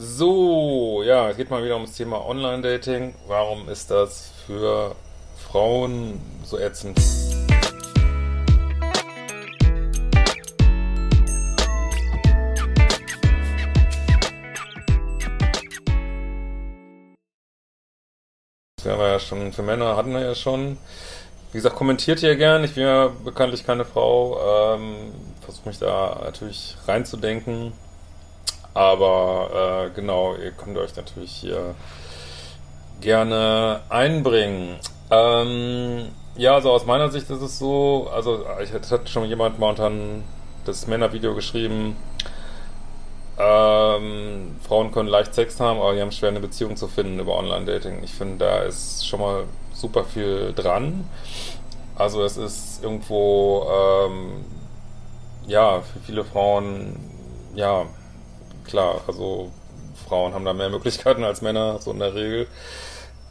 So, ja, es geht mal wieder ums Thema Online-Dating. Warum ist das für Frauen so ätzend. Das haben wir ja schon, für Männer hatten wir ja schon. Wie gesagt, kommentiert hier gern. Ich bin ja bekanntlich keine Frau. Ähm, Versuche mich da natürlich reinzudenken. Aber äh, genau, ihr könnt euch natürlich hier gerne einbringen. Ähm, ja, also aus meiner Sicht ist es so, also ich hat schon jemand mal unter das Männervideo geschrieben, ähm, Frauen können leicht Sex haben, aber die haben schwer eine Beziehung zu finden über Online-Dating. Ich finde, da ist schon mal super viel dran. Also es ist irgendwo, ähm, ja, für viele Frauen, ja, klar, also Frauen haben da mehr Möglichkeiten als Männer, so in der Regel.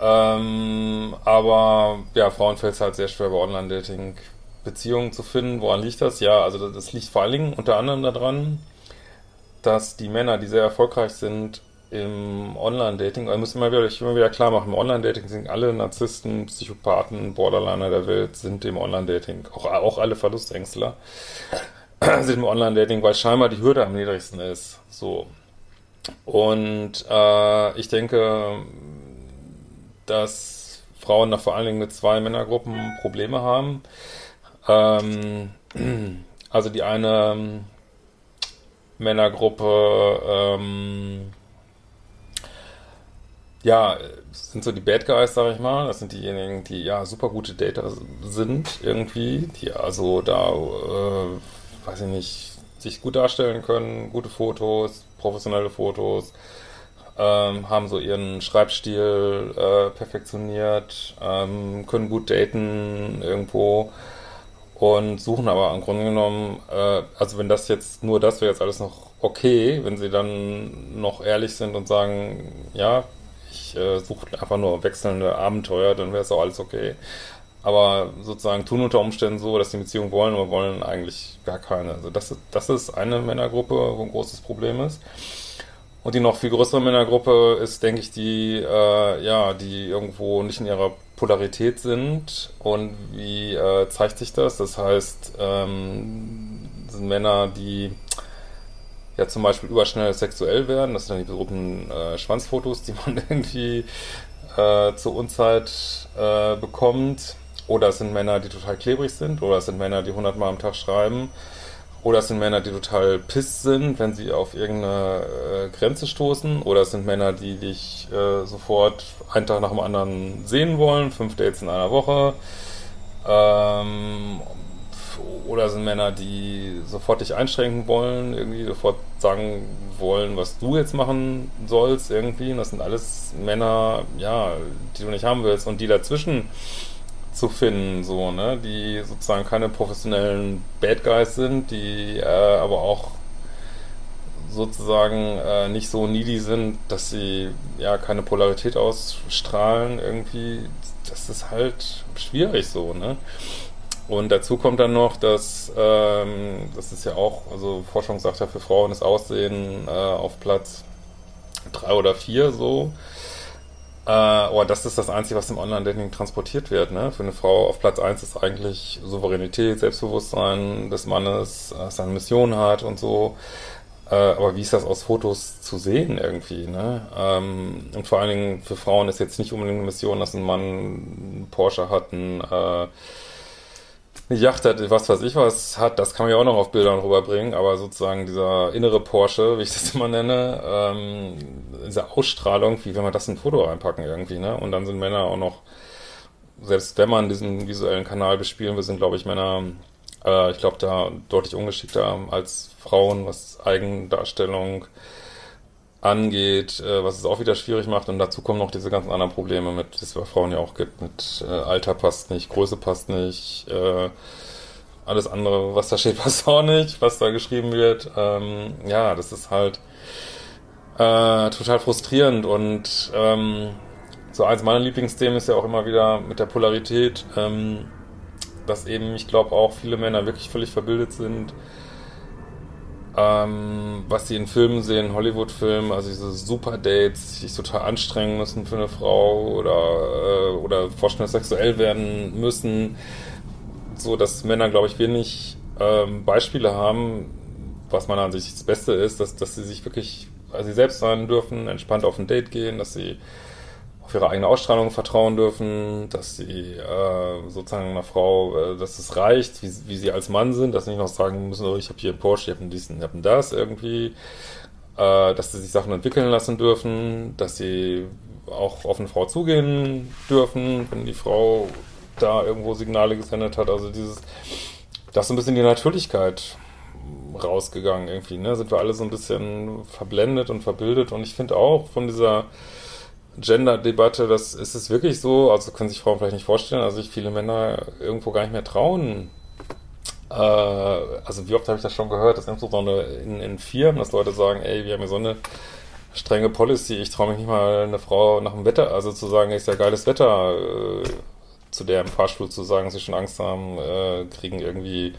Ähm, aber ja, Frauen fällt es halt sehr schwer bei Online-Dating Beziehungen zu finden. Woran liegt das? Ja, also das liegt vor allen Dingen unter anderem daran, dass die Männer, die sehr erfolgreich sind im Online-Dating, also muss immer wieder, ich immer wieder klar machen, im Online-Dating sind alle Narzissten, Psychopathen, Borderliner der Welt, sind im Online-Dating, auch, auch alle Verlustängstler, sind im Online-Dating, weil scheinbar die Hürde am niedrigsten ist. So. Und äh, ich denke, dass Frauen da vor allen Dingen mit zwei Männergruppen Probleme haben. Ähm, also die eine ähm, Männergruppe, ähm, ja, sind so die Bad Guys, sag ich mal. Das sind diejenigen, die ja super gute Dater sind irgendwie, die also da, äh, weiß ich nicht, sich gut darstellen können, gute Fotos, professionelle Fotos, ähm, haben so ihren Schreibstil äh, perfektioniert, ähm, können gut daten irgendwo und suchen aber im Grunde genommen, äh, also wenn das jetzt nur das wäre jetzt alles noch okay, wenn sie dann noch ehrlich sind und sagen, ja, ich äh, suche einfach nur wechselnde Abenteuer, dann wäre es auch alles okay. Aber sozusagen tun unter Umständen so, dass die Beziehung wollen, aber wollen eigentlich gar keine. Also das, das ist eine Männergruppe, wo ein großes Problem ist. Und die noch viel größere Männergruppe ist, denke ich, die, äh, ja, die irgendwo nicht in ihrer Polarität sind. Und wie äh, zeigt sich das? Das heißt, ähm, sind Männer, die ja zum Beispiel überschnell sexuell werden. Das sind dann die berühmten äh, Schwanzfotos, die man irgendwie äh, zur Unzeit äh, bekommt. Oder es sind Männer, die total klebrig sind. Oder es sind Männer, die hundertmal am Tag schreiben. Oder es sind Männer, die total piss sind, wenn sie auf irgendeine äh, Grenze stoßen. Oder es sind Männer, die dich äh, sofort einen Tag nach dem anderen sehen wollen, fünf Dates in einer Woche. Ähm, oder sind Männer, die sofort dich einschränken wollen, irgendwie sofort sagen wollen, was du jetzt machen sollst, irgendwie. Und das sind alles Männer, ja, die du nicht haben willst. Und die dazwischen zu finden, so, ne, die sozusagen keine professionellen Bad Guys sind, die äh, aber auch sozusagen äh, nicht so needy sind, dass sie ja keine Polarität ausstrahlen, irgendwie, das ist halt schwierig so, ne? Und dazu kommt dann noch, dass ähm, das ist ja auch, also Forschung sagt ja für Frauen das Aussehen äh, auf Platz drei oder vier so. Äh, oh, das ist das Einzige, was im Online-Dating transportiert wird. Ne? Für eine Frau auf Platz 1 ist eigentlich Souveränität, Selbstbewusstsein des Mannes, dass er eine Mission hat und so. Äh, aber wie ist das aus Fotos zu sehen irgendwie? Ne? Ähm, und vor allen Dingen für Frauen ist jetzt nicht unbedingt eine Mission, dass ein Mann einen Porsche hat, ein äh, eine Yacht hat, was weiß ich was hat, das kann man ja auch noch auf Bildern rüberbringen, aber sozusagen dieser innere Porsche, wie ich das immer nenne, ähm, diese Ausstrahlung, wie wenn wir das in ein Foto reinpacken irgendwie, ne? Und dann sind Männer auch noch, selbst wenn man diesen visuellen Kanal bespielen will, sind, glaube ich, Männer Äh, ich glaube, da deutlich ungeschickter als Frauen, was Eigendarstellung angeht, äh, was es auch wieder schwierig macht. Und dazu kommen noch diese ganzen anderen Probleme, mit, die es bei Frauen ja auch gibt, mit äh, Alter passt nicht, Größe passt nicht, äh, alles andere, was da steht, passt auch nicht, was da geschrieben wird. Ähm, ja, das ist halt äh, total frustrierend und ähm, so eins meiner Lieblingsthemen ist ja auch immer wieder mit der Polarität, ähm, dass eben, ich glaube, auch viele Männer wirklich völlig verbildet sind ähm, was sie in Filmen sehen, Hollywood-Filmen, also diese Super-Dates, sich total anstrengen müssen für eine Frau oder, äh, oder vorstellen, sexuell werden müssen, so dass Männer, glaube ich, wenig ähm, Beispiele haben, was meiner Ansicht das Beste ist, dass, dass sie sich wirklich also sie selbst sein dürfen, entspannt auf ein Date gehen, dass sie auf ihre eigene Ausstrahlung vertrauen dürfen, dass sie äh, sozusagen einer Frau, äh, dass es reicht, wie, wie sie als Mann sind, dass sie nicht noch sagen müssen, oh, ich habe hier einen Porsche, ich habe diesen, ich habe das irgendwie, äh, dass sie sich Sachen entwickeln lassen dürfen, dass sie auch auf eine Frau zugehen dürfen, wenn die Frau da irgendwo Signale gesendet hat. Also dieses, das ist ein bisschen die Natürlichkeit rausgegangen irgendwie, ne? Sind wir alle so ein bisschen verblendet und verbildet und ich finde auch von dieser Gender-Debatte, das ist es wirklich so, also können sich Frauen vielleicht nicht vorstellen, also sich viele Männer irgendwo gar nicht mehr trauen. Äh, also wie oft habe ich das schon gehört, dass insbesondere in, in Firmen, dass Leute sagen, ey, wir haben hier so eine strenge Policy, ich traue mich nicht mal eine Frau nach dem Wetter, also zu sagen, ist ja geiles Wetter, äh, zu der im Fahrstuhl zu sagen, sie schon Angst haben, äh, kriegen irgendwie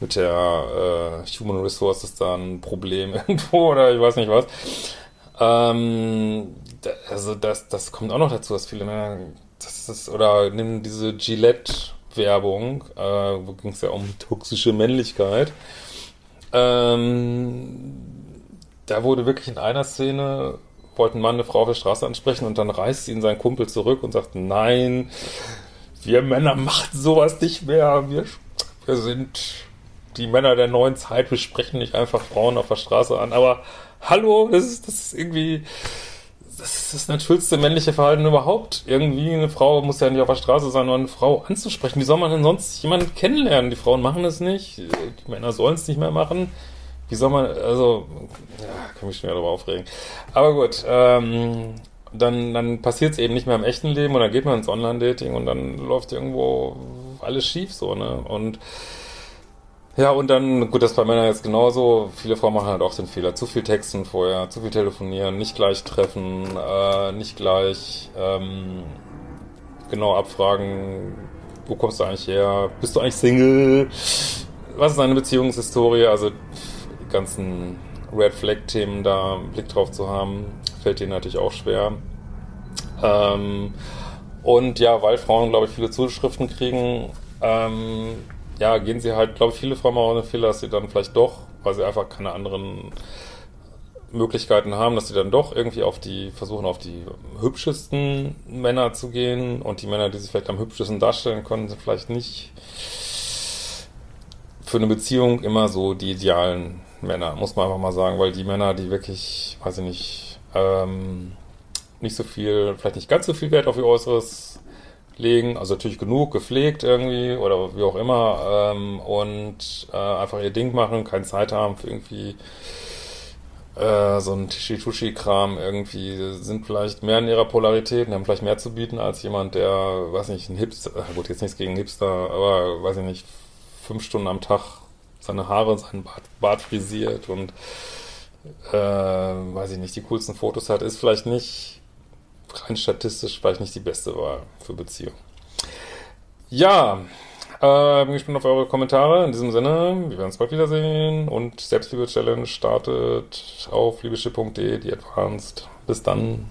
mit der äh, Human Resources da ein Problem irgendwo oder ich weiß nicht was. Ähm, also das, das kommt auch noch dazu, dass viele Männer, das ist, oder nimm diese Gillette-Werbung, äh, wo ging es ja um toxische Männlichkeit. Ähm, da wurde wirklich in einer Szene, wollte ein Mann eine Frau auf der Straße ansprechen und dann reißt ihn sein Kumpel zurück und sagt, nein, wir Männer machen sowas nicht mehr, wir, wir sind die Männer der neuen Zeit, wir sprechen nicht einfach Frauen auf der Straße an, aber hallo, das ist, das ist irgendwie, das ist das natürlichste männliche Verhalten überhaupt. Irgendwie, eine Frau muss ja nicht auf der Straße sein, nur eine Frau anzusprechen. Wie soll man denn sonst jemanden kennenlernen? Die Frauen machen es nicht, die Männer sollen es nicht mehr machen. Wie soll man, also, ja, kann mich schon wieder darüber aufregen. Aber gut, ähm, dann, dann passiert es eben nicht mehr im echten Leben und dann geht man ins Online-Dating und dann läuft irgendwo alles schief so, ne? Und ja, und dann, gut, das bei Männern jetzt genauso. Viele Frauen machen halt auch den Fehler. Zu viel texten vorher, zu viel telefonieren, nicht gleich treffen, äh, nicht gleich ähm, genau abfragen, wo kommst du eigentlich her? Bist du eigentlich Single? Was ist deine Beziehungshistorie? Also die ganzen Red Flag-Themen da einen Blick drauf zu haben, fällt denen natürlich auch schwer. Ähm, und ja, weil Frauen, glaube ich, viele Zuschriften kriegen, ähm, ja, gehen sie halt, glaube ich, viele Frauen auch in den Fehler, dass sie dann vielleicht doch, weil sie einfach keine anderen Möglichkeiten haben, dass sie dann doch irgendwie auf die, versuchen auf die hübschesten Männer zu gehen. Und die Männer, die sich vielleicht am hübschesten darstellen können, sind vielleicht nicht für eine Beziehung immer so die idealen Männer, muss man einfach mal sagen, weil die Männer, die wirklich, weiß ich nicht, ähm, nicht so viel, vielleicht nicht ganz so viel Wert auf ihr Äußeres legen, also natürlich genug gepflegt irgendwie oder wie auch immer ähm, und äh, einfach ihr Ding machen, keine Zeit haben für irgendwie äh, so ein Tischitushi-Kram irgendwie, sind vielleicht mehr in ihrer Polarität und haben vielleicht mehr zu bieten als jemand, der, weiß nicht, ein Hipster, äh, gut, jetzt nichts gegen Hipster, aber weiß ich nicht, fünf Stunden am Tag seine Haare, seinen Bart, Bart frisiert und äh, weiß ich nicht, die coolsten Fotos hat, ist vielleicht nicht rein statistisch vielleicht nicht die beste Wahl für Beziehungen. Ja, äh, bin gespannt auf eure Kommentare. In diesem Sinne, wir werden uns bald wiedersehen und Selbstliebe-Challenge startet auf liebeschipp.de, die Advanced. Bis dann.